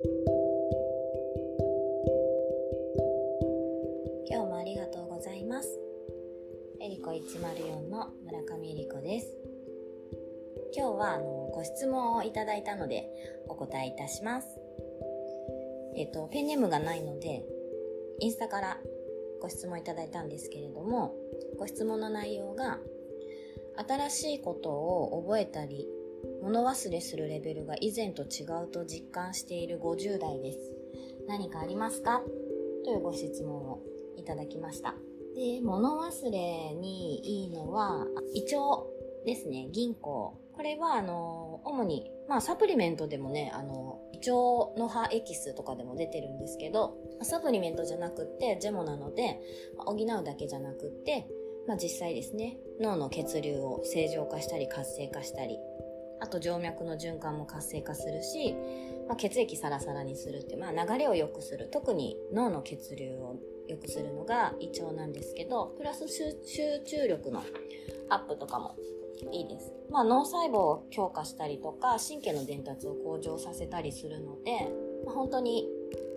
今日もありがとうございます。えりこ104の村上えりこです。今日はあのご質問をいただいたのでお答えいたします。えっ、とペンネームがないのでインスタからご質問いただいたんですけれどもご質問の内容が新しいことを覚えたり物忘れするレベルが以前と違うと実感している50代です。何かありますか？というご質問をいただきました。で物忘れにいいのは胃腸ですね。銀行。これはあの主にまあサプリメントでもねあの胃腸の葉エキスとかでも出てるんですけどサプリメントじゃなくってジェモなので、補うだけじゃなくってまあ、実際ですね脳の血流を正常化したり活性化したりあと静脈の循環も活性化するし、まあ、血液サラサラにするって、まあ、流れを良くする。特に脳の血流を良くするのが胃腸なんですけどプラス集中力のアップとかもいいです、まあ、脳細胞を強化したりとか神経の伝達を向上させたりするので、まあ、本当に、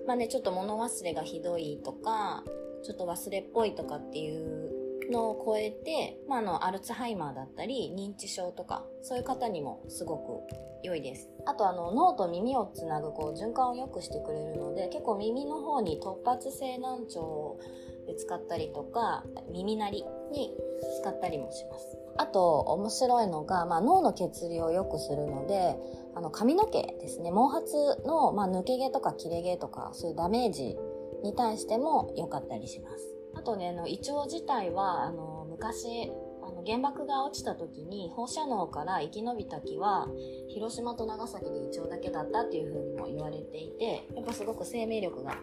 まあね、ちょっと物忘れがひどいとかちょっと忘れっぽいとかっていうのを超えて、まあ、あのアルツハイマーだったり認知症とかそういう方にもすごく良いです。あとあの脳と耳をつなぐこう循環を良くしてくれるので結構耳の方に突発性難聴で使ったりとか耳鳴りに使ったりもします。あと面白いのが、まあ、脳の血流を良くするのであの髪の毛ですね。毛髪の、まあ、抜け毛とか切れ毛とかそういうダメージに対しても良かったりします。あとね、あの、胃腸自体は、あの、昔、あの、原爆が落ちた時に放射能から生き延びた木は、広島と長崎で胃腸だけだったっていう風にも言われていて、やっぱすごく生命力が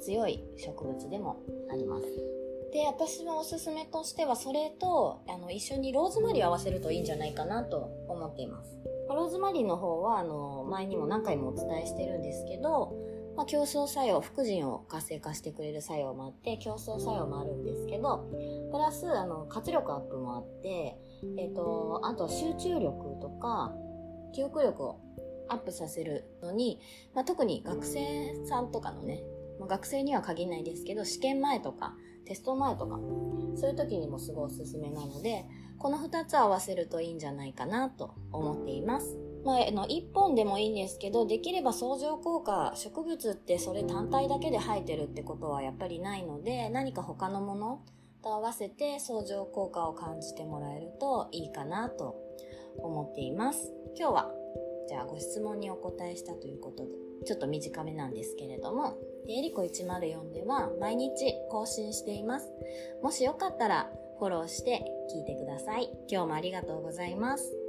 強い植物でもあります。で、私のおすすめとしては、それと、あの、一緒にローズマリーを合わせるといいんじゃないかなと思っています。ローズマリーの方は、あの、前にも何回もお伝えしてるんですけど、まあ、競争作用、副腎を活性化してくれる作用もあって、競争作用もあるんですけど、プラス、あの、活力アップもあって、えっ、ー、と、あと集中力とか、記憶力をアップさせるのに、まあ、特に学生さんとかのね、まあ、学生には限らないですけど、試験前とか、テスト前とか、そういう時にもすごいおすすめなので、この2つ合わせるといいんじゃないかなと思っています。まあ、あの、1本でもいいんですけど、できれば相乗効果、植物ってそれ単体だけで生えてるってことはやっぱりないので、何か他のものと合わせて相乗効果を感じてもらえるといいかなと思っています。今日は、じゃあご質問にお答えしたということで、ちょっと短めなんですけれども、エリコ104では毎日更新しています。もしよかったらフォローして聞いてください。今日もありがとうございます。